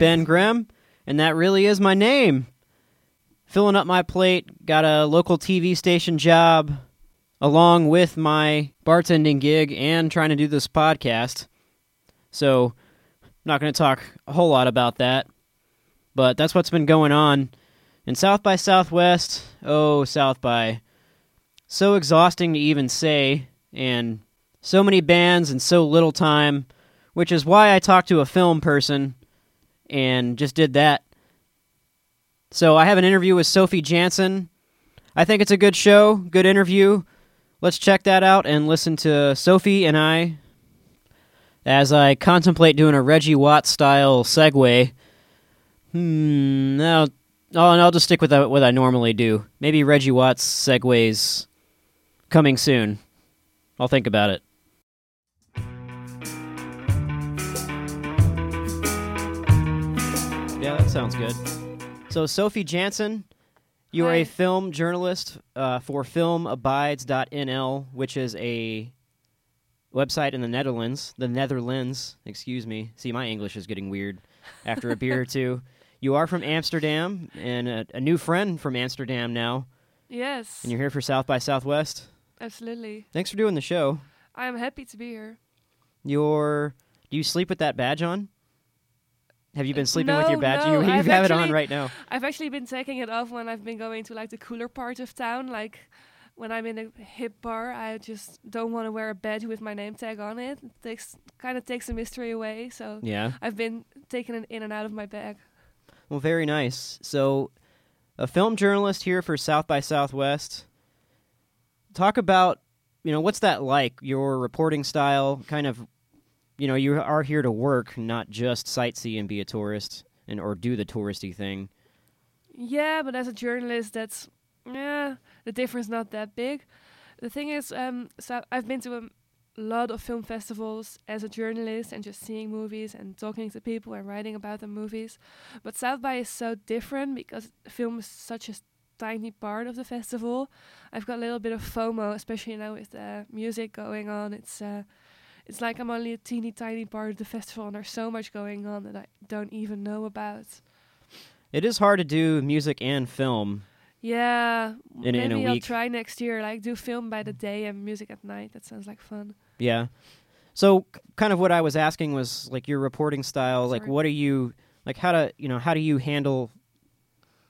Ben Grimm, and that really is my name. Filling up my plate, got a local TV station job, along with my bartending gig and trying to do this podcast. So, I'm not going to talk a whole lot about that, but that's what's been going on. In South by Southwest, oh, South by. So exhausting to even say, and so many bands and so little time, which is why I talked to a film person and just did that. So I have an interview with Sophie Jansen. I think it's a good show, good interview. Let's check that out and listen to Sophie and I as I contemplate doing a Reggie Watts style segue. Hmm, no, oh, and I'll just stick with what I normally do. Maybe Reggie Watts segues coming soon. I'll think about it. Sounds good. So, Sophie Jansen, you are a film journalist uh, for filmabides.nl, which is a website in the Netherlands. The Netherlands, excuse me. See, my English is getting weird after a beer or two. You are from Amsterdam, and a, a new friend from Amsterdam now, Yes, and you're here for South by Southwest. absolutely. Thanks for doing the show. I am happy to be here. Your do you sleep with that badge on? Have you been uh, sleeping with your badge? no, you you have it on right now. I've actually been taking it off when I've been going to like the cooler part of town. Like when I'm in a hip bar, I just don't want to wear a badge with my name tag on it. It takes kind of takes the mystery away. So Yeah. I've been taking it in and out of my bag. Well, very nice. So, a film journalist here for South by Southwest. Talk about, you know, what's that like? Your reporting style, kind of, you know, you are here to work, not just sightsee and be a tourist and or do the touristy thing. Yeah, but as a journalist, that's yeah, the difference not that big. The thing is, um, so I've been to a lot of film festivals as a journalist and just seeing movies and talking to people and writing about the movies. But South by is so different because film is such a tiny part of the festival. I've got a little bit of FOMO, especially now with the music going on. It's uh, it's like I'm only a teeny tiny part of the festival, and there's so much going on that I don't even know about. It is hard to do music and film. Yeah, In a- in a maybe I'll week. try next year. Like do film by the day and music at night. That sounds like fun. Yeah. So, k- kind of what I was asking was like your reporting style. Like, what are you like? How to you know how do you handle?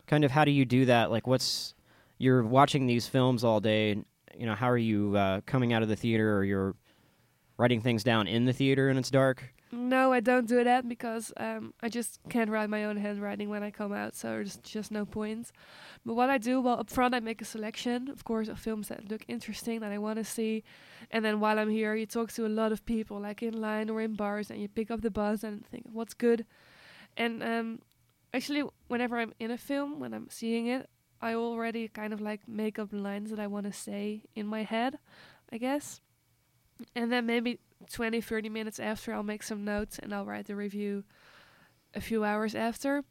Kind of how do you do that? Like, what's you're watching these films all day? And, you know, how are you uh, coming out of the theater, or you're writing things down in the theater and it's dark? No, I don't do that because um, I just can't write my own handwriting when I come out, so there's just no point. But what I do, well, up front I make a selection, of course, of films that look interesting that I want to see, and then while I'm here, you talk to a lot of people, like in line or in bars, and you pick up the buzz and think what's good. And um, actually, whenever I'm in a film, when I'm seeing it, I already kind of like make up lines that I want to say in my head, I guess. And then maybe 20, 30 minutes after, I'll make some notes and I'll write the review a few hours after.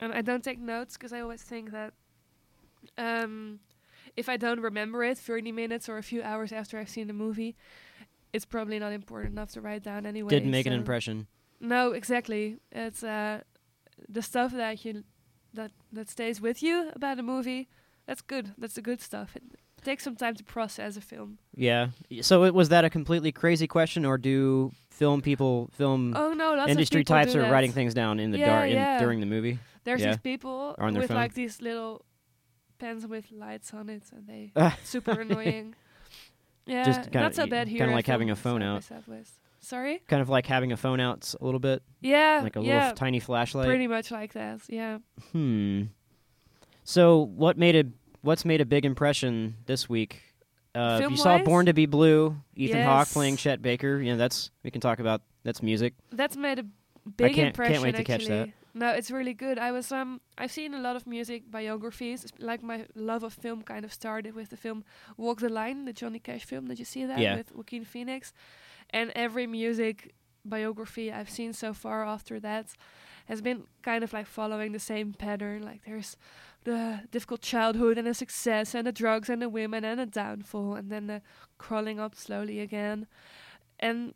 And I don't take notes because I always think that um, if I don't remember it 30 minutes or a few hours after I've seen the movie, it's probably not important enough to write down anyway. Didn't make an impression. No, exactly. It's uh, the stuff that you that that stays with you about a movie. That's good. That's the good stuff. It takes some time to process a film. Yeah. So, it was that a completely crazy question, or do film people, film Oh no, lots industry people types are that. writing things down in the Yeah, dark yeah. during the movie? There's Yeah. these people with phone. like these little pens with lights on it, and they super annoying. Yeah, Just kinda- not so bad here. kinda like having a phone out. Southwest. Sorry. Kind of like having a phone out a little bit, Yeah, like a little f- tiny flashlight. pretty much like that. Yeah. Hmm. So, what made a what's made a big impression this week? Uh, you saw? Born to Be Blue, Ethan Hawke playing Chet Baker. You know, that's we can talk about. That's music. That's made a big can't- impression. can't wait to catch actually. that. No, it's really good. I was um, I've seen a lot of music biographies. Like my love of film kind of started with the film Walk the Line, the Johnny Cash film. Did you see that Yeah. with Joaquin Phoenix? And every music biography I've seen so far after that has been kind of like following the same pattern. Like there's the difficult childhood and the success and the drugs and the women and the downfall and then the crawling up slowly again. And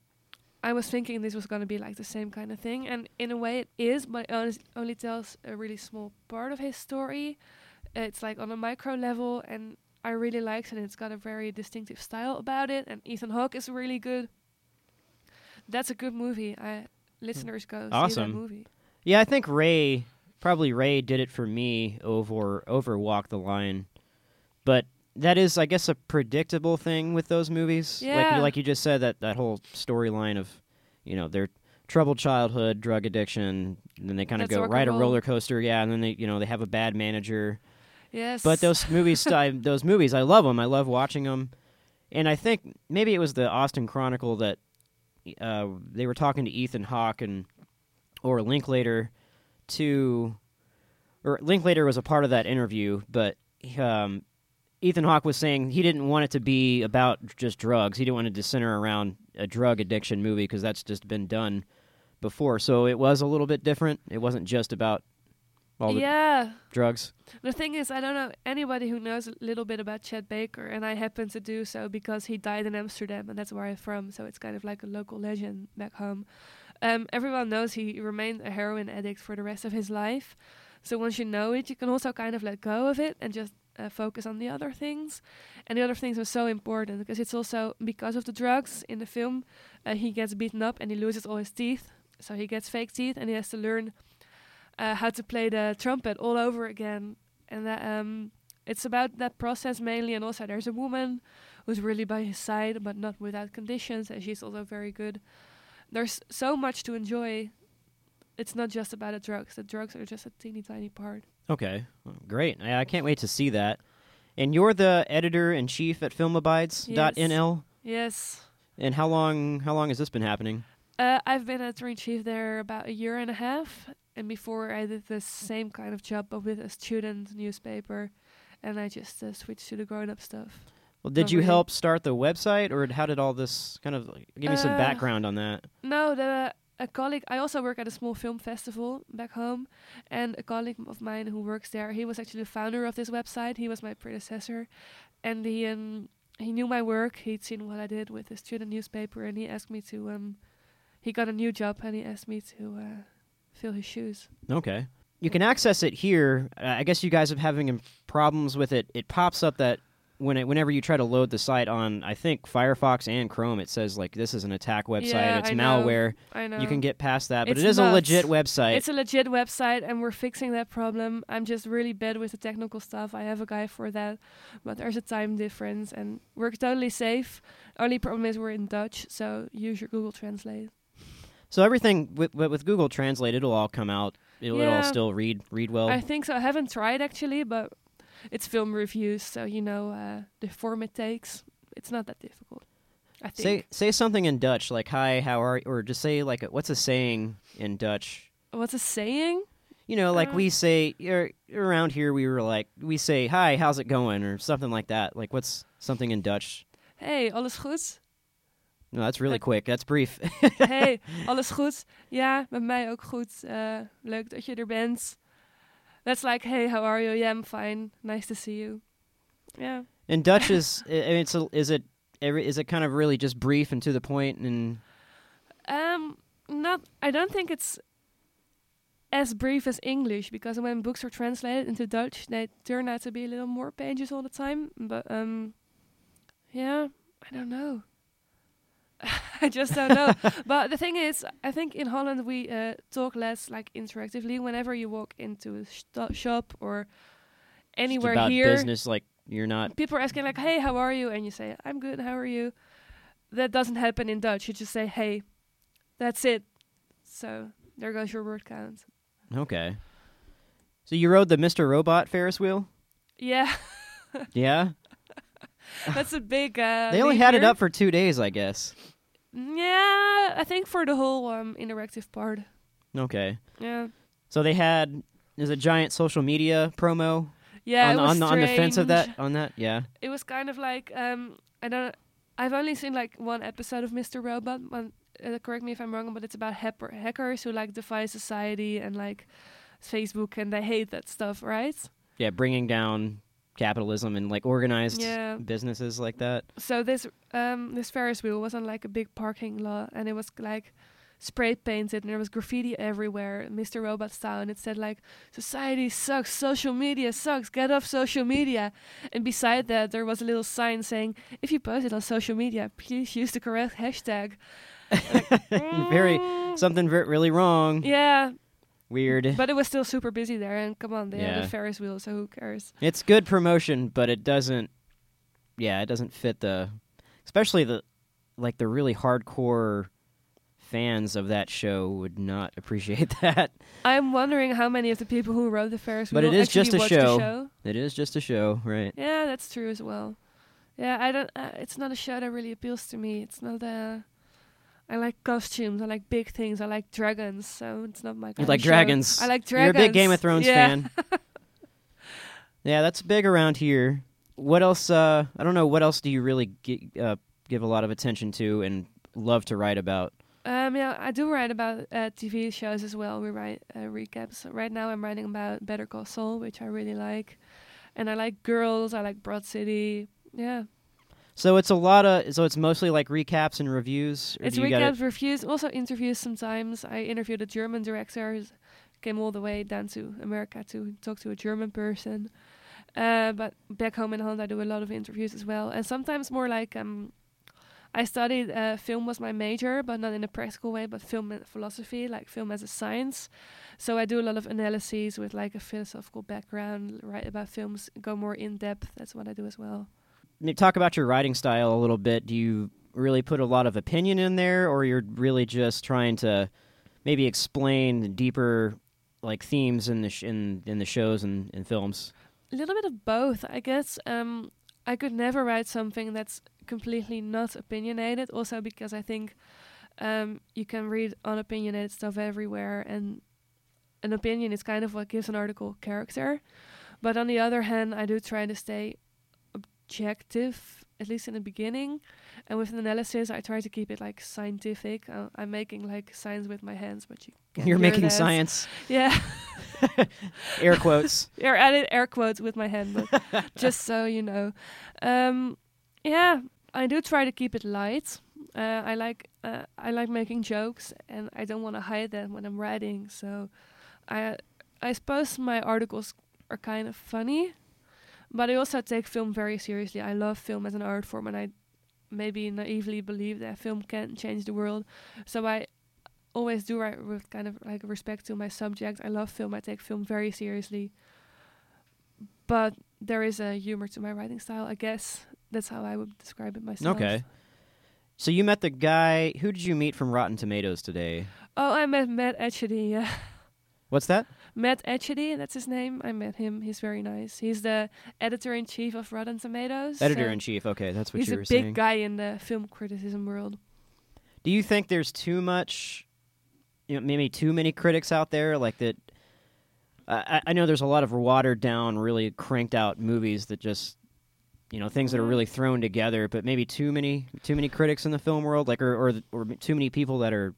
I was thinking this was going to be like the same kind of thing, and in a way it is, but it only- tells a really small part of his story. It's like on a micro level, and I really liked it. It's got a very distinctive style about it, and Ethan Hawke is really good. That's a good movie. I hmm. listeners go see that Awesome. movie. Yeah, I think Ray probably Ray did it for me over over Walk the Line, but that is, I guess, a predictable thing with those movies. Like Yeah. you, like you just said that that whole storyline of, you know, their troubled childhood, drug addiction, and then they kind of go ride a roller coaster. Yeah, and then they, you know, they have a bad manager. Yes, But those movies, I, those movies, I love them. I love watching them. And I think maybe it was the Austin Chronicle that uh, they were talking to Ethan Hawke and or Linklater to, or Linklater was a part of that interview, but um, Ethan Hawke was saying he didn't want it to be about just drugs. He didn't want it to center around a drug addiction movie because that's just been done before. So it was a little bit different. It wasn't just about all the yeah. drugs. The thing is, I don't know anybody who knows a little bit about Chet Baker, and I happen to do so because he died in Amsterdam, and that's where I'm from. So it's kind of like a local legend back home. Um, everyone knows he remained a heroin addict for the rest of his life. So once you know it, you can also kind of let go of it and just uh, focus on the other things. And the other things are so important because it's also because of the drugs in the film, uh, he gets beaten up and he loses all his teeth. So he gets fake teeth and he has to learn uh, how to play the trumpet all over again. And that, um, it's about that process mainly. And also, there's a woman who's really by his side, but not without conditions, and she's also very good. There's so much to enjoy. It's not just about the drugs. The drugs are just a teeny tiny part. Okay, well, great. I, I can't wait to see that. And you're the editor in chief at filmabides.nl. Yes. And how long how long has this been happening? Uh, I've been editor in chief there about a year and a half, and before I did the same kind of job, but with a student newspaper, and I just uh, switched to the grown-up stuff. Well, did you help start the website, or how did all this kind of like, give me some Uh, background on that? No, the a colleague. I also work at a small film festival back home, and a colleague of mine who works there. He was actually the founder of this website. He was my predecessor, and he um he knew my work. He'd seen what I did with the student newspaper, and he asked me to um he got a new job, and he asked me to uh, fill his shoes. Okay, you can access it here. Uh, I guess you guys are having problems with it. It pops up that when it, whenever you try to load the site on, I think Firefox and Chrome, it says like this is an attack website. Yeah, it's I know. malware. I know You can get past that, but It's it is a legit website. It's a legit website, and we're fixing that problem. I'm just really bad with the technical stuff. I have a guy for that, but there's a time difference, and we're totally safe. Only problem is we're in Dutch, so use your Google Translate. So everything with, with Google Translate, it'll all come out. It'll, it'll all still read read well. I think so. I haven't tried actually, but it's film reviews, so you know uh, the form it takes. It's not that difficult. I think. say say something in Dutch, like "Hi, how are?" or just say like what's a saying in Dutch. What's a saying? You know, like Uh. we say around here, we were like we say "Hi, how's it going?" or something like that. Like what's something in Dutch? Hey, alles goed? No, that's really Like- quick. That's brief. hey, alles goed? Ja, met mij ook goed. Uh, leuk dat je er bent. That's like, hey, how are you? Yeah, I'm fine. Nice to see you. Yeah. in Dutch is i- I mean, it's a, is it is it kind of really just brief and to the point and Um, not. I don't think it's as brief as English because when books are translated into Dutch, they turn out to be a little more pages all the time. But um, yeah, I don't know. I just don't know. but the thing is, I think in Holland we uh, talk less like interactively. Whenever you walk into a shop or anywhere about here, business? Like you're not. people are asking like, "Hey, how are you?" And you say, "I'm good. How are you?" That doesn't happen in Dutch. You just say, "Hey." That's it. So there goes your word count. Okay. So you rode the Mr. Robot Ferris wheel? Yeah, Yeah. that's a big. Uh, they only had it up for two days, I guess. Yeah, I think for the whole um, interactive part. Okay. Yeah, So they had there's a giant social media promo yeah. on, it was on the on the fence of that on that. Yeah. It was kind of like um, I don't. I've only seen like one episode of Mr. Robot. One, uh, correct me if I'm wrong, but it's about hacker hackers who like defy society and like Facebook, and they hate that stuff, right? Yeah, bringing down capitalism and like organized Yeah. businesses like that. So this um this Ferris wheel was on like a big parking lot, and it was like spray painted, and there was graffiti everywhere, Mr. Robot style, and it said like "Society sucks, social media sucks, get off social media." And beside that, there was a little sign saying, "If you post it on social media, please use the correct hashtag." Very Mm, something really wrong. yeah, Weird. but it was still super busy there, and come on, they had a Ferris wheel, so who cares? It's good promotion, but it doesn't. Yeah, it doesn't fit the, especially the, like the really hardcore fans of that show would not appreciate that. I'm wondering how many of the people who wrote the Ferris wheel But it is just a show. show. It is just a show, right? Yeah, that's true as well. Yeah, I don't. Uh, it's not a show that really appeals to me. It's not a. I like costumes. I like big things. I like dragons. So it's not my. You like show. dragons. I like dragons. You're a big Game of Thrones yeah. fan. yeah, that's big around here. What else? Uh, I don't know. What else do you really gi- uh, give a lot of attention to and love to write about? Um, yeah, I do write about uh, TV shows as well. We write uh, recaps. Right now, I'm writing about Better Call Saul, which I really like, and I like Girls. I like Broad City. Yeah, So it's a lot of. So it's mostly like recaps and reviews. It's do you gotta- recaps, reviews, also interviews. Sometimes I interviewed a German director. who Came all the way down to America to talk to a German person. Uh, but back home in Holland, I do a lot of interviews as well, and sometimes more like um, I studied uh, film was my major, but not in a practical way, but film and philosophy, like film as a science. So I do a lot of analyses with like a philosophical background, write about films, go more in depth. That's what I do as well. Talk about your writing style a little bit. Do you really put a lot of opinion in there, or you're really just trying to maybe explain deeper like themes in the sh- in in the shows and, and films? A little bit of both, I guess. Um, I could never write something that's completely not opinionated. Also, because I think um, you can read unopinionated stuff everywhere, and an opinion is kind of what gives an article character. But on the other hand, I do try to stay objective, at least in the beginning. And with an analysis, I try to keep it like scientific. Uh, I'm making like science with my hands, but you can't You're making that. science Yeah. air quotes. I did air quotes with my hand, but just so you know. Um, yeah, I do try to keep it light. Uh, I like uh, I like making jokes, and I don't want to hide that when I'm writing. So, I I suppose my articles are kind of funny, but I also take film very seriously. I love film as an art form, and I maybe naively believe that film can change the world. So I always do write with kind of like respect to my subject. I love film. I take film very seriously. But there is a humor to my writing style, I guess. That's how I would describe it myself. Okay. So you met the guy. Who did you meet from Rotten Tomatoes today? Oh, I met Matt Atchity. Yeah. What's that? Matt Atchity, that's his name. I met him. He's very nice. He's the editor in chief of Rotten Tomatoes. Editor in chief. Okay, that's what you were saying. He's a big guy in the film criticism world. Do you think there's too much, you know, maybe too many critics out there like that? I, I know there's a lot of watered down, really cranked out movies that just, you know, things that are Mhm. really thrown together, but maybe too many, too many critics in the film world, like, or or, or too many people that are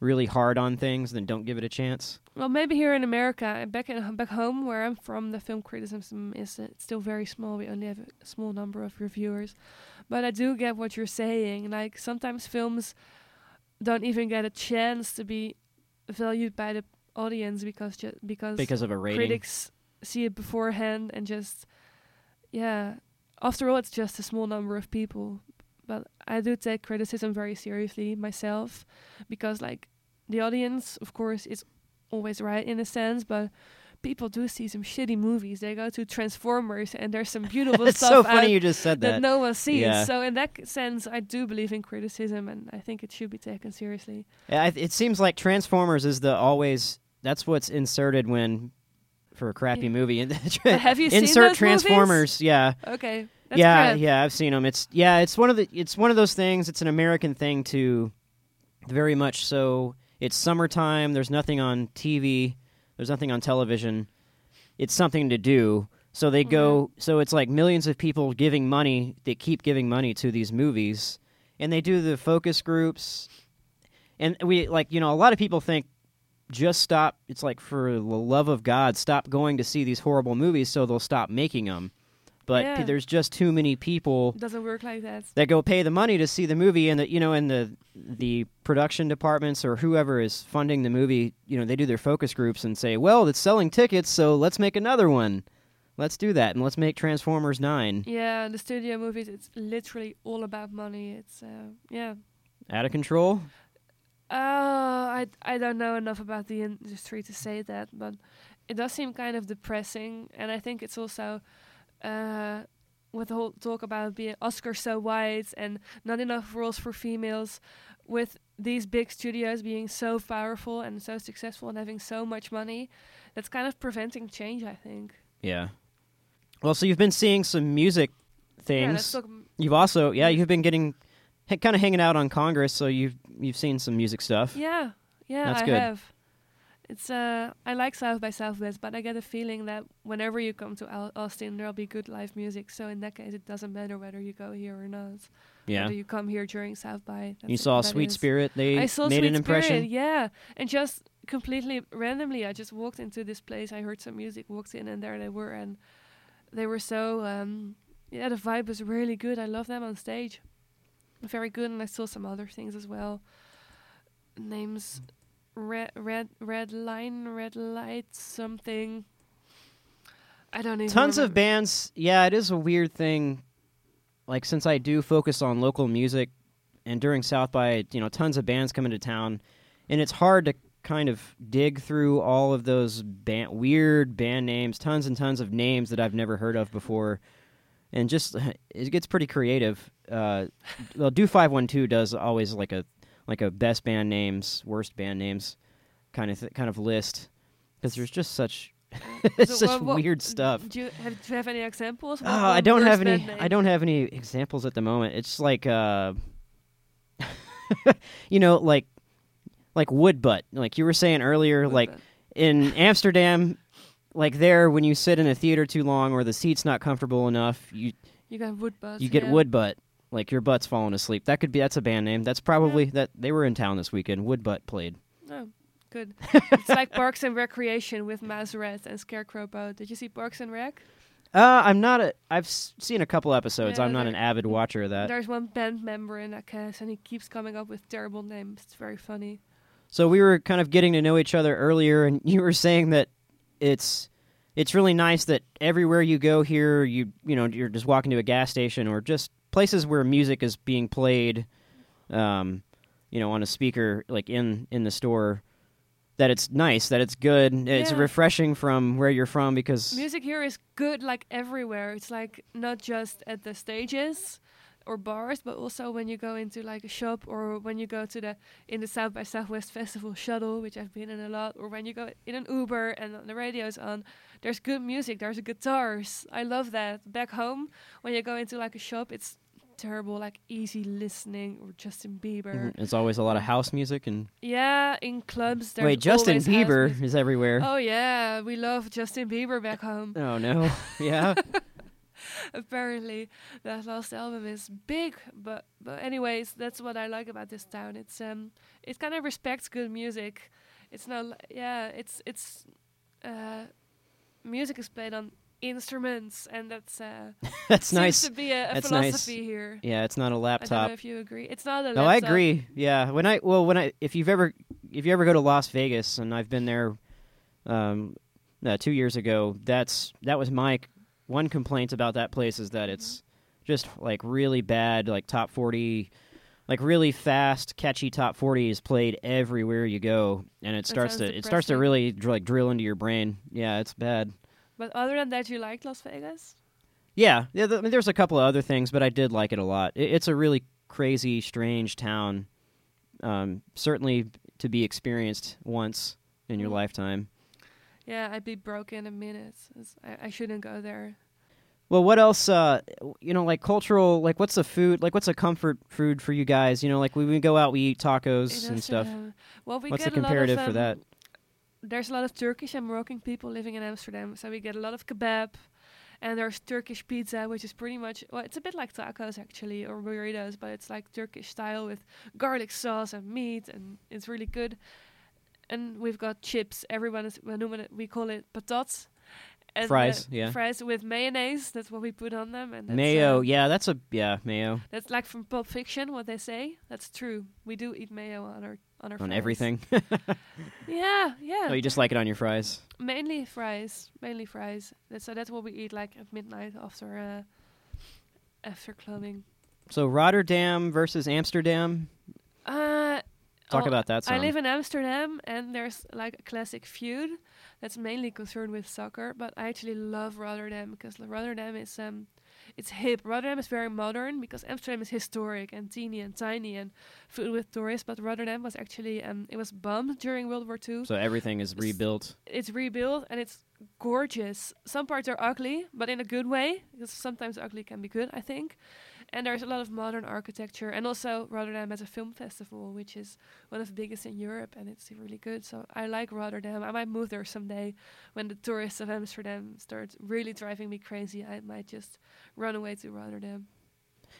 really hard on things then don't give it a chance. Well, maybe here in America, back in back home where I'm from, the film criticism is uh, still very small. We only have a small number of reviewers, but I do get what you're saying. Like sometimes films don't even get a chance to be valued by the audience because ju- because Because of a rating. critics see it beforehand and just yeah. After all, it's just a small number of people. But I do take criticism very seriously myself because like the audience, of course, is always right in a sense, but people do see some shitty movies. They go to Transformers and there's some beautiful it's stuff so funny you just said that that. no one sees. Yeah. So in that sense, I do believe in criticism, and I think it should be taken seriously. Yeah, It seems like Transformers is the always that's what's inserted when for a crappy Yeah. movie. have you seen Insert Transformers. Yeah, Okay, that's yeah, yeah. I've seen them. It's yeah. It's one of the. It's one of those things. It's an American thing to, very much so. It's summertime. There's nothing on TV. There's nothing on television. It's something to do. So they go. Mm-hmm. So it's like millions of people giving money. They keep giving money to these movies, and they do the focus groups. And we like you know a lot of people think just stop. It's like for the love of God, stop going to see these horrible movies, so they'll stop making them. But Yeah. there's just too many people doesn't work like that. that go pay the money to see the movie and the you know and the the production departments or whoever is funding the movie you know they do their focus groups and say well it's selling tickets so let's make another one let's do that and let's make transformers 9 Yeah, the studio movies, it's literally all about money. It's uh, yeah. out of control Uh, I I don't know enough about the industry to say that, but it does seem kind of depressing, and I think it's also uh, with the whole talk about being Oscar so white and not enough roles for females, with these big studios being so powerful and so successful and having so much money, that's kind of preventing change. I think. yeah well so you've been seeing some music Yeah, things m- you've also yeah you've been getting kind of hanging out on congress so you've you've seen some music stuff Yeah, yeah, That's I good. have. It's uh, I like South by Southwest, but I get a feeling that whenever you come to Al- Austin, there'll be good live music. So in that case, it doesn't matter whether you go here or not. yeah Whether you come here during South by. you saw sweet is- spirit they I saw made Sweet an impression Spirit, yeah, and just completely randomly, I just walked into this place. I heard some music, walked in, and there they were, and they were so. Um, yeah, the vibe was really good. I love them on stage, very good. And I saw some other things as well. Names, red, red, red line, red light, something. I don't even. tons of bands yeah it is a weird thing like since i do focus on local music and during south by you know tons of bands come into town and it's hard to kind of dig through all of those band, weird band names tons and tons of names that i've never heard of before and just it gets pretty creative uh, well Do512 does always like a like a best band names worst band names kind of th- kind of list because there's just such it's So such what- what- weird stuff Do you have, do you have any examples? What one I don't have any. I don't have any examples at the moment. It's like, uh, you know, like like wood butt. Like you were saying earlier, What like band? in Amsterdam, like there when you sit in a theater too long or the seat's not comfortable enough, you you got wood buzz. you get yeah. wood butt. Like your butt's falling asleep. That could be. That's a band name. That's probably that they were in town this weekend. Wood butt played. Oh, good. it's like Parks and Recreation with Mouse Rat and Scarecrow Boat. Did you see Parks and Rec? Uh, I'm not a. I've s- seen a couple episodes. Yeah, I'm not an avid watcher of that. There's one band member in that cast, and he keeps coming up with terrible names. It's very funny. So we were kind of getting to know each other earlier, and you were saying that it's it's really nice that everywhere you go here, you you know you're just walking to a gas station or just places where music is being played, um, you know, on a speaker like in in the store. That it's nice, that it's good, it's Yeah. refreshing from where you're from because Music here is good, like everywhere. It's like not just at the stages or bars, but also when you go into like a shop or when you go to the in the South by Southwest Festival shuttle, which I've been in a lot, or when you go in an Uber and the radio's on. There's good music. There's guitars. I love that. Back home, when you go into like a shop, it's terrible, like easy listening or Justin Bieber. Mhm, it's always a lot of house music and Yeah, in clubs. There's wait, Justin Bieber is everywhere. Oh yeah, we love Justin Bieber back home. oh no, yeah. Apparently, that last album is big, but but anyways, that's what I like about this town. It's um, it kind of respects good music. It's not, yeah, it's it's, uh, music is played on instruments, and that's uh, That's seems nice. to be a, a That's nice. philosophy here. Yeah, it's not a I don't laptop. know if you agree. It's not a. No, I agree. Yeah, when I well when I if you've ever if you ever go to Las Vegas and I've been there, um, uh, two years ago. That's that was my one complaint about that place is that it's just like really bad, like top forty, like really fast, catchy top forty is played everywhere you go, and it That starts to sounds it starts to really dr- like drill into your brain. Yeah, it's bad. But other than that, you liked Las Vegas? Yeah, yeah. th- I mean, there's a couple of other things, but I did like it a lot. It, it's a really crazy, strange town. Um, certainly to be experienced once in your Mm. lifetime. Yeah, I'd be broken in a minute. I, I shouldn't go there. Well, what else? Uh, you know, like cultural. Like, what's a food? Like, what's a comfort food for you guys? You know, like when we go out, we eat tacos and stuff. uh, well, we what's the lot of, comparative for um, that? There's a lot of Turkish and Moroccan people living in Amsterdam, so we get a lot of kebab, and there's Turkish pizza, which is pretty much well, it's a bit like tacos actually or burritos, but it's like Turkish style with garlic sauce and meat, and it's really good. And we've got chips. Everyone is we noemen it- we call it patats, And, Fries, uh, yeah. Fries with mayonnaise. That's what we put on them. And that's, mayo. uh, yeah, that's a yeah mayo that's like from Pulp Fiction. What they say. That's true. We do eat mayo on our on our on fries. everything. Yeah, yeah. oh, you just like it on your fries. Mainly fries. Mainly fries. That's, so that's what we eat like at midnight after uh, after clubbing. So Rotterdam versus Amsterdam. Uh, Talk oh, about that. Song. I live in Amsterdam, and there's like a classic feud that's mainly concerned with soccer. But I actually love Rotterdam because Rotterdam is um, it's hip. Rotterdam is very modern because Amsterdam is historic and teeny and tiny and filled with tourists. But Rotterdam was actually um, it was bombed during World War Two. So everything is rebuilt. it's rebuilt and it's gorgeous. Some parts are ugly, but in a good way because sometimes ugly can be good, I think. And there's a lot of modern architecture, and also Rotterdam has a film festival, which is one of the biggest in Europe, and it's really good. So I like Rotterdam. I might move there someday when the tourists of Amsterdam start really driving me crazy. I might just run away to Rotterdam.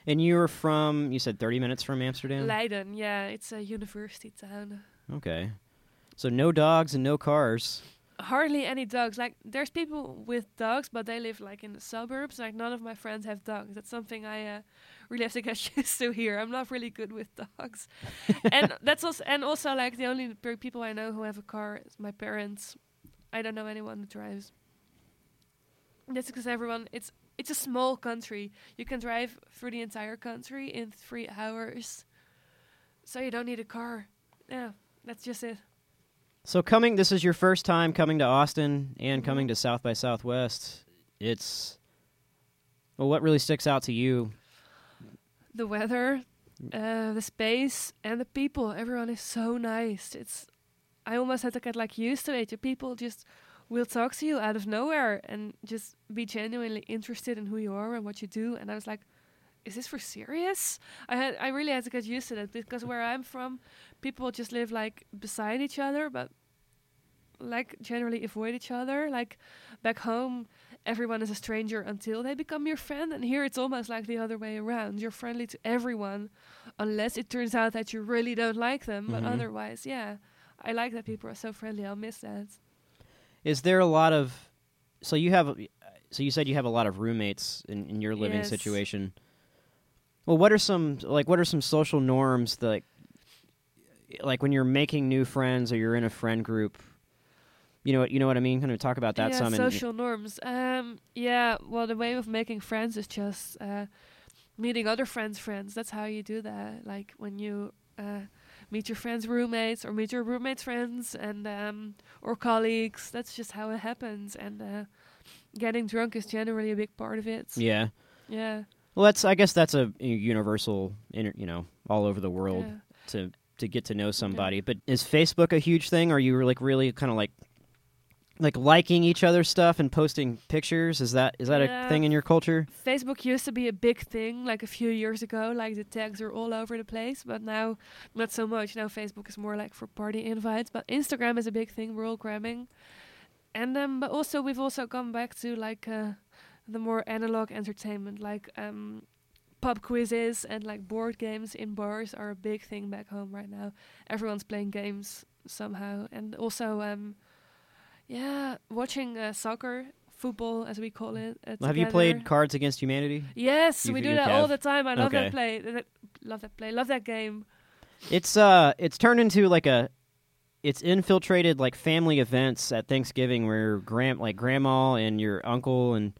And you're from, you said 30 minutes from Amsterdam? Leiden, yeah, it's a university town. okay. So no dogs and no cars. Hardly any dogs. Like there's people with dogs, but they live like in the suburbs. Like none of my friends have dogs. That's something I uh, really have to get used to here. I'm not really good with dogs, and that's also and also like the only pe- people I know who have a car is my parents. I don't know anyone who drives. That's because everyone. It's it's a small country. You can drive through the entire country in three hours, so you don't need a car. Yeah, that's just it. So coming, this is your first time coming to Austin and coming to South by Southwest. It's, well, what really sticks out to you? the weather, uh, the space, and the people. Everyone is so nice. It's I almost had to get like used to it. The people just will talk to you out of nowhere and just be genuinely interested in who you are and what you do. And I was like, is this for serious? I had I really had to get used to that because where I'm from, people just live like beside each other, but like generally avoid each other. Like back home, everyone is a stranger until they become your friend, and here it's almost like the other way around. You're friendly to everyone, unless it turns out that you really don't like them. But Mhm. otherwise, yeah, I like that people are so friendly. I'll miss that. Is there a lot of, so you have, so you said you have a lot of roommates in, in your living Yes. situation. Well, what are some, like, what are some social norms that, like, when you're making new friends or you're in a friend group, you know what, you know what I mean? Kind of talk about that yeah, some. social norms. Um, yeah. Well, the way of making friends is just uh, meeting other friends' friends. That's how you do that. Like when you uh, meet your friends' roommates or meet your roommates' friends and um, or colleagues. That's just how it happens. And uh, getting drunk is generally a big part of it. yeah. Yeah. Well, that's I guess that's a universal, you know, all over the world yeah. to to get to know somebody. But is Facebook a huge thing? Are you like really kind of like like liking each other's stuff and posting pictures? Is that is that Yeah. a thing in your culture? Facebook used to be a big thing like a few years ago. Like the tags are all over the place, but now not so much. Now Facebook is more like for party invites, but Instagram is a big thing. We're all cramming, and um, but also we've also gone back to like uh, the more analog entertainment, like um, pub quizzes and like board games in bars are a big thing back home right now. Everyone's playing games somehow, and also um, yeah, watching uh, soccer. Football, as we call it. Uh, Have you played Cards Against Humanity? Yes, You- we do that all the time. I love Okay. that play. Th- Love that play. Love that game. It's uh, it's turned into like a, it's infiltrated like family events at Thanksgiving where grand like grandma and your uncle and.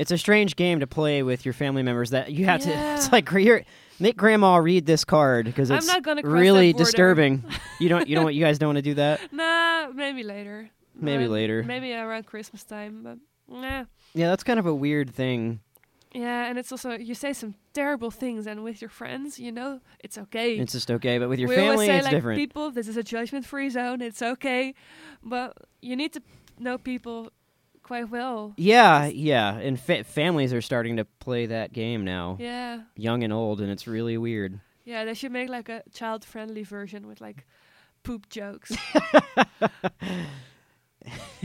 It's a strange game to play with your family members that you have to. It's Yeah. like here, make grandma read this card because it's really disturbing. you don't. You don't. want- You guys don't want to do that. Nah, maybe later. Maybe later. Maybe around Christmas time, but nah. Yeah, that's kind of a weird thing. Yeah, and it's also you say some terrible things, and with your friends, you know, it's okay. It's just okay, but with your we family, say it's like different. people, this is a judgment-free zone. It's okay, but you need to know people quite well. yeah, yeah, and fa- families are starting to play that game now, Yeah, young and old, and it's really weird. yeah. They should make like a child-friendly version with like poop jokes.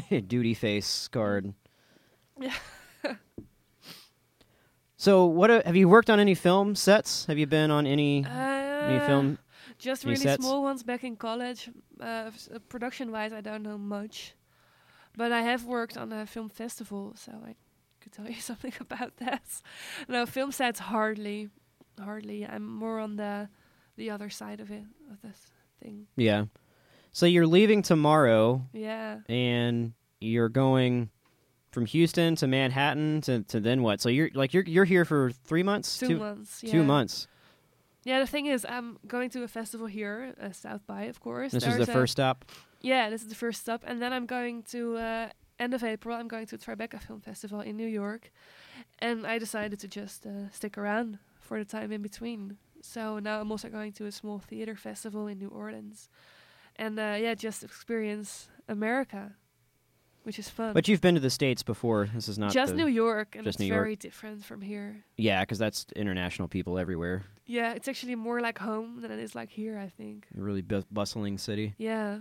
Duty face card. Yeah. so, what a, have you worked on any film sets? Have you been on any any Uh, film? Just Any really sets? small ones back in college. Uh, uh, production wise, I don't know much. But I have worked on a film festival, so I could tell you something about that. no, film sets hardly, hardly. I'm more on the the other side of it of this thing. Yeah. So you're leaving tomorrow, Yeah. and you're going from Houston to Manhattan to, to then what? So you're like you're you're here for three months, Two, months. Yeah. two months. Yeah, the thing is, I'm going to a festival here, uh, South by, of course. This is There's the a- first stop. Yeah, this is the first stop, and then I'm going to uh, end of April. I'm going to Tribeca Film Festival in New York, and I decided to just uh, stick around for the time in between. So now I'm also going to a small theater festival in New Orleans, and uh, yeah, just experience America, which is fun. But you've been to the states before. This is not just New York, and just it's New York. very different from here. Yeah, because that's international people everywhere. Yeah, it's actually more like home than it is like here. I think. A really bu- bustling city. Yeah.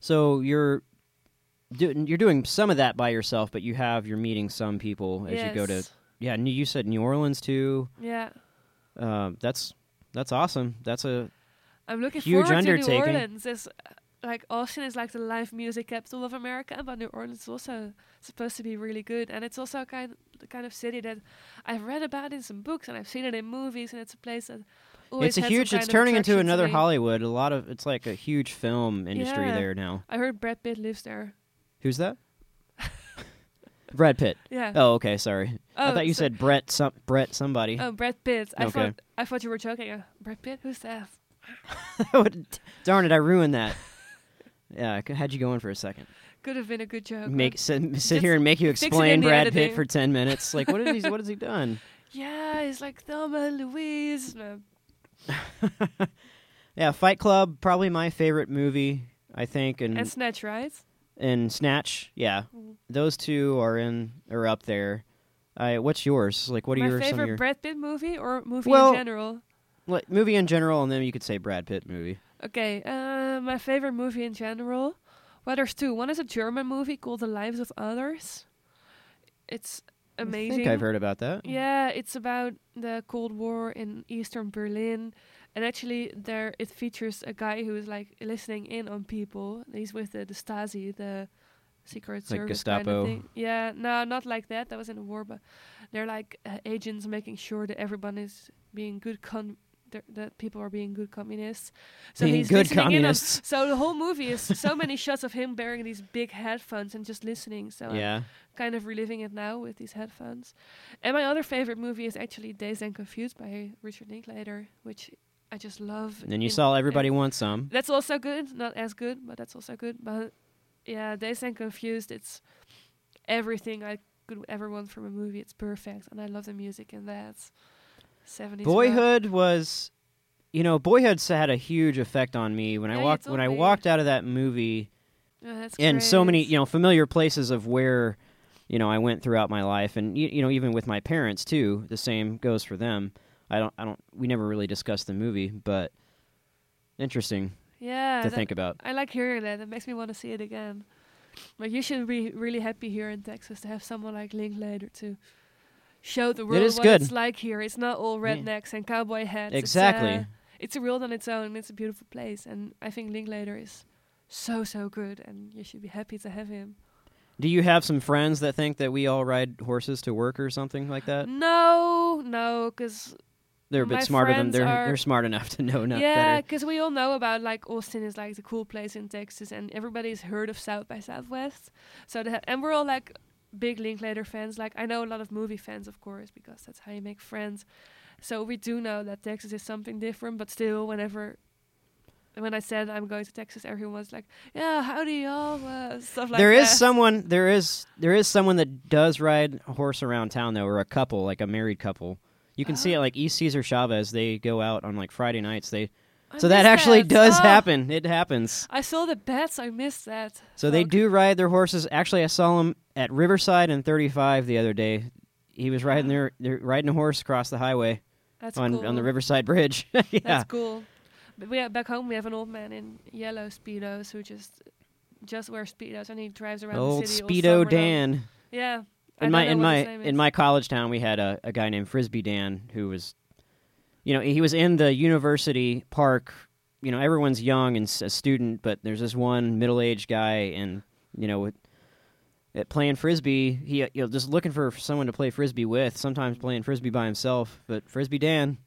So you're do- you're doing some of that by yourself, but you have you're meeting some people as you go to. Yeah, you said New Orleans too. Yeah. Uh, that's that's awesome. That's a I'm looking Huge forward to New. Orleans. It's, like Austin is like the live music capital of America, but New Orleans is also supposed to be really good, and it's also kind the kind of city that I've read about in some books and I've seen it in movies, and it's a place that always it's a huge. It's turning into another me. Hollywood. A lot of it's like a huge film industry Yeah. there now. I heard Brad Pitt lives there. Who's that? Brad Pitt. Yeah. Oh, okay. Sorry. I Oh, thought you so- said Brett. Some Brett somebody. Oh, Brad Pitt. I Okay. thought I thought you were joking. Uh, Brad Pitt? Who's that? Darn it! I ruined that. Yeah, I had you going for a second. Could have been a good joke. Make sit, sit here and make you fix it in explain Brad Pitt for ten minutes. Like, what is he? What has he done? yeah, he's like Thelma Louise. No. Yeah, Fight Club, probably my favorite movie. I think, and And Snatch, right? and Snatch. Yeah, Mhm. those two are in are up there. I what's yours? Like, what are My your favorite your Brad Pitt movie or movie Well- in general? like, movie in general, and then you could say Brad Pitt movie. Okay, uh, my favorite movie in general. Well, there's two. One is a German movie called The Lives of Others. It's amazing. I think I've heard about that. Yeah, it's about the Cold War in Eastern Berlin, and actually, there it features a guy who is like listening in on people. He's with the, the Stasi, the secret Like service kind Gestapo. of thing. Yeah, no, not like that. That was in the war, but they're like uh, agents making sure that everyone is being good con. Th- That people are being good communists. So Being he's good listening in on- communists. so the whole movie is so many shots of him wearing these big headphones and just listening. So I'm Yeah, kind of reliving it now with these headphones. And my other favorite movie is actually Dazed and Confused by Richard Linklater, which I just love. and then you saw Everybody Wants Some. That's also good. Not as good, but that's also good. But yeah, Dazed and Confused, it's everything I could ever want from a movie. It's perfect. And I love the music in that. 70s. rock. Boyhood was, you know, Boyhood's had a huge effect on me when Yeah, I walked when I walked out of that movie. Oh, and so many you know familiar places of where you know I went throughout my life, and you, you know even with my parents too. The same goes for them. I don't I don't we never really discussed the movie, but interesting Yeah. to think about. I like hearing that. It makes me want to see it again. Like you should be really happy here in Texas to have someone like Linklater to show the world is what good. it's like here. It's not all Yeah. rednecks and cowboy hats. It's, Exactly. uh, It's, a world on its own. It's a beautiful place, and I think Linklater is so so good, and you should be happy to have him. Do you have some friends that think that we all ride horses to work or something like that? No, no, because They're a bit smarter than they're they're smart enough to know not yeah, because we all know about like Austin is like the cool place in Texas, and everybody's heard of South by Southwest. So they ha- and we're all like big Linklater fans. Like I know a lot of movie fans, of course, because that's how you make friends. So we do know that Texas is something different, but still, whenever when I said I'm going to Texas, everyone was like, "Yeah, how do y'all?" Uh, stuff like there that. is someone there is there is someone that does ride a horse around town though, or a couple, like a married couple. You can see it Oh. like East Cesar Chavez. They go out on like Friday nights. They I so that actually that. does Oh, happen. It happens. I saw the bets. I missed that. So they do ride their horses. Actually, I saw him at Riverside and 35 the other day. He was riding their, their riding a horse across the highway That's on cool. on the Riverside Bridge. yeah. That's cool. But we uh, back home we have an old man in yellow speedos who just just wears speedos and he drives around Old the city. Speedo. Dan. Yeah. In don't my in my in my college town, we had a, a guy named Frisbee Dan who was, you know, he was in the university park. You know, everyone's young and a student, but there's this one middle aged guy, and you know, with, at playing frisbee, he uh, you know just looking for someone to play frisbee with. Sometimes playing frisbee by himself, but frisbee Dan,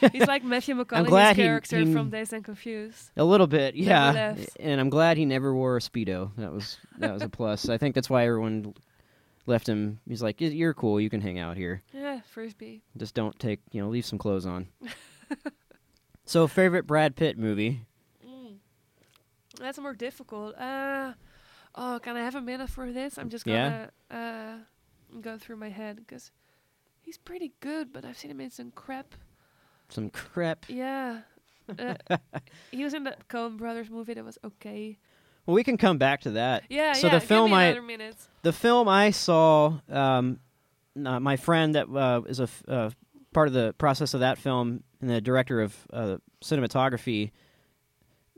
He's like Matthew McConaughey's glad he- character he- from Dazed and Confused. a little bit, yeah. And I'm glad he never wore a speedo. That was that was a plus. I think that's why everyone left him. He's like, "You're cool. You can hang out here. Yeah, frisbee. Just don't take you know leave some clothes on." so, favorite Brad Pitt movie? Mm. That's more difficult. Uh, oh, can I have a minute for this? I'm just gonna uh, go through my head because he's pretty good, but I've seen him in some crap. Some crap. Yeah. Uh, he was in the Coen Brothers movie that was okay. Well, we can come back to that. Yeah, So yeah. the film I-. The film I saw, um, uh, my friend that uh, is a f- uh, part of the process of that film and the director of uh, cinematography,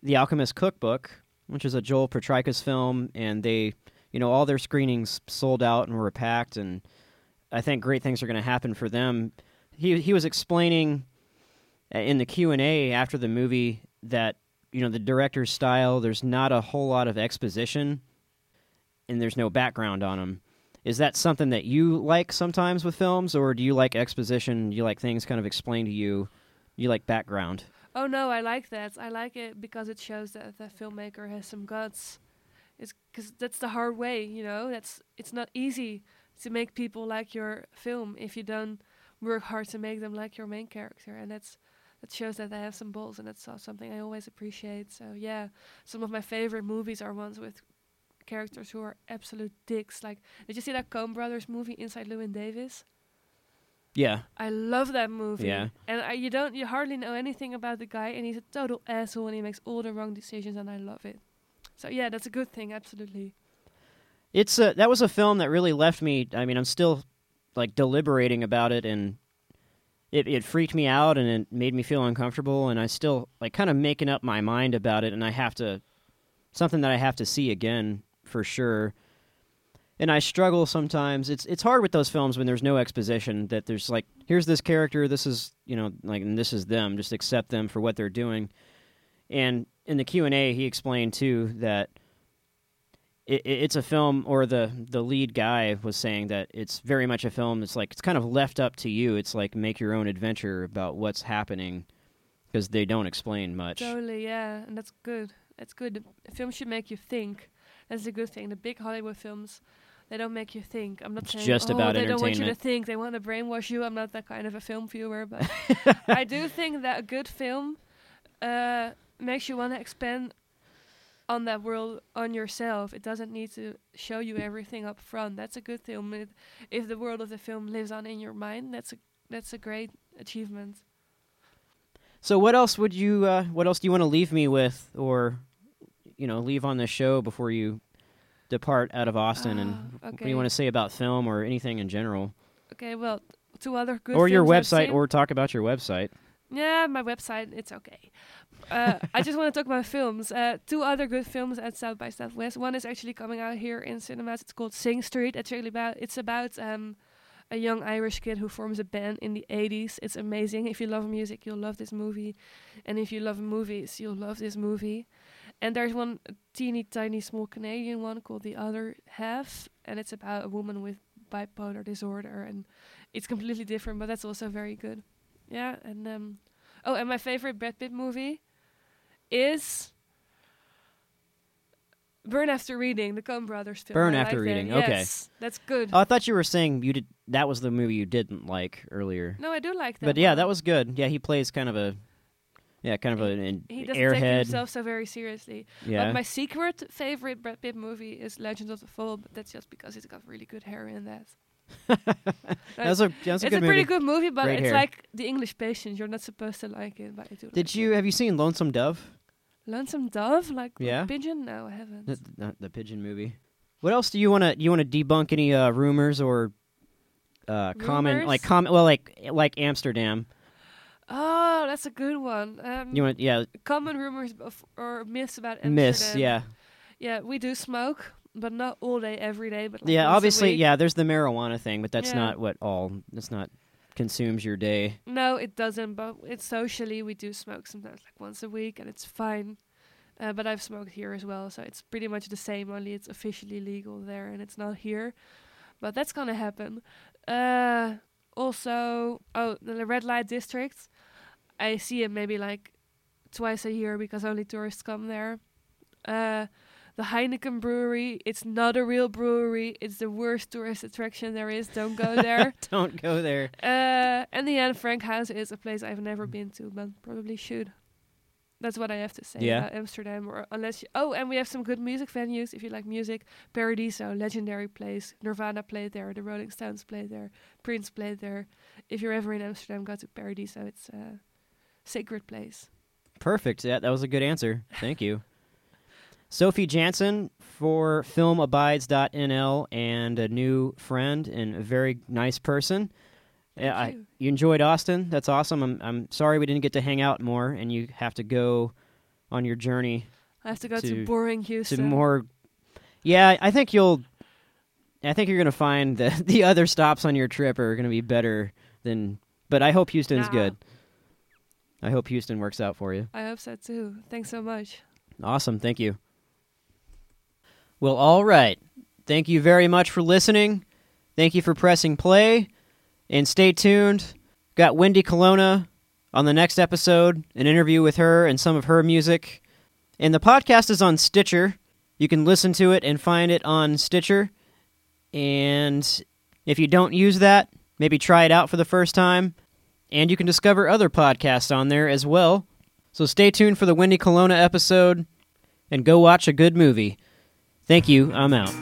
The Alchemist Cookbook, which is a Joel Potrykus film, and they, you know, all their screenings sold out and were packed, and I think great things are going to happen for them. He he was explaining uh, in the Q and A after the movie that you know the director's style. There's not a whole lot of exposition and there's no background on them. Is that something that you like sometimes with films, or do you like exposition? You like things kind of explained to you? You like background? Oh no, I like that. I like it because it shows that the filmmaker has some guts. It's because that's the hard way, you know. That's it's not easy to make people like your film if you don't work hard to make them like your main character, and that's that shows that they have some balls, and that's uh, something I always appreciate. So yeah, some of my favorite movies are ones with characters who are absolute dicks. Like, did you see that Coen Brothers movie Inside Llewyn Davis? Yeah, I love that movie. Yeah. And I, you don't, you hardly know anything about the guy, and he's a total asshole, and he makes all the wrong decisions, and I love it. So yeah, that's a good thing, absolutely. it's a that was a film that really left me. I mean, I'm still like deliberating about it, and it it freaked me out, and it made me feel uncomfortable, and I still like kind of making up my mind about it, and I have to something that I have to see again for sure. And I struggle sometimes. It's it's hard with those films when there's no exposition. That there's like, here's this character, this is you know like, and this is them. Just accept them for what they're doing. And in the Q and A, he explained too that it, it- it's a film, or the the lead guy was saying that it's very much a film. It's like it's kind of left up to you. It's like make your own adventure about what's happening because they don't explain much. Totally, yeah, and that's good. That's good. A film should make you think. That's a good thing. The big Hollywood films, they don't make you think. I'm not It's saying just oh, about they don't want you to think. They want to brainwash you. I'm not that kind of a film viewer, but I do think that a good film uh, makes you want to expand on that world on yourself. It doesn't need to show you everything up front. That's a good film. It, if the world of the film lives on in your mind, that's a that's a great achievement. So what else would you? Uh, what else do you want to leave me with, or you know, leave on the show before you depart out of Austin? and Ah, what do you want to say about film or anything in general, Okay, well, two other good or your website, or talk about your website? Yeah, my website, it's okay. Uh, I just want to talk about films. Uh, two other good films at South by Southwest. One is actually coming out here in cinemas. It's called Sing Street. It's really about it's about um, a young Irish kid who forms a band in the 80s. It's amazing. If you love music, you'll love this movie, and if you love movies, you'll love this movie. And there's one teeny tiny small Canadian one called The Other Half, and it's about a woman with bipolar disorder, and it's completely different, but that's also very good. Yeah, and um, oh, and my favorite Brad Pitt movie is Burn After Reading, the Coen Brothers film. Burn I After like that. Reading, okay. Yes, that's good. Oh, I thought you were saying you did. That was the movie you didn't like earlier. no, I do like that. but yeah, one. that was good. Yeah, he plays kind of a, yeah, kind of an He doesn't take airhead. himself so very seriously. Yeah, But my secret favorite Brad Pitt movie is Legends of the Fall, but that's just because he's got really good hair in that. that was a that was a it's a pretty movie. good movie, but Great it's hair. like The English Patient. You're not supposed to like it, but I do. Did like you It. have you seen Lonesome Dove? Lonesome Dove, like Yeah. pigeon? No, I haven't. The, not the pigeon movie. What else do you want to you want to debunk any uh, rumors or uh, comment like comment well like like Amsterdam? Oh, that's a good one. Um, You want yeah common rumors of, or myths about Amsterdam. miss yeah Yeah, we do smoke, but not all day, every day. But like yeah obviously yeah. There's the marijuana thing, but that's Yeah. not what all that's not consumes your day. No, it doesn't. But it's socially we do smoke sometimes, like once a week, and it's fine. Uh, but I've smoked here as well, so it's pretty much the same. Only it's officially legal there, and it's not here. But that's gonna happen. Uh, also, oh, the red light district. I see it maybe like twice a year because only tourists come there. Uh, the Heineken brewery. It's not a real brewery. It's the worst tourist attraction there is. Don't go there. Don't go there. Uh, and the Anne Frank House is a place I've never been to, but probably should. That's what I have to say Yeah. about Amsterdam. Or unless you, oh, and we have some good music venues if you like music. Paradiso, legendary place. Nirvana played there. The Rolling Stones played there. Prince played there. If you're ever in Amsterdam, go to Paradiso. It's a sacred place. Perfect. Yeah, that was a good answer. Thank you. Sophie Jansen for filmabides.nl and a new friend and a very nice person. Yeah, I, you. you enjoyed Austin. That's awesome. I'm I'm sorry we didn't get to hang out more and you have to go on your journey I have to go to, to- boring to Houston. more Yeah, I think you'll I think you're going to find that the other stops on your trip are going to be better than but I hope Houston's Nah. good. I hope Houston works out for you. I hope so too. Thanks so much. Awesome. Thank you. Well, all right. Thank you very much for listening. Thank you for pressing play. And stay tuned. Got Wendy Colonna on the next episode, an interview with her and some of her music. And the podcast is on Stitcher. You can listen to it and find it on Stitcher. And if you don't use that, maybe try it out for the first time. And you can discover other podcasts on there as well. So stay tuned for the Wendy Colonna episode and go watch a good movie. Thank you. I'm out.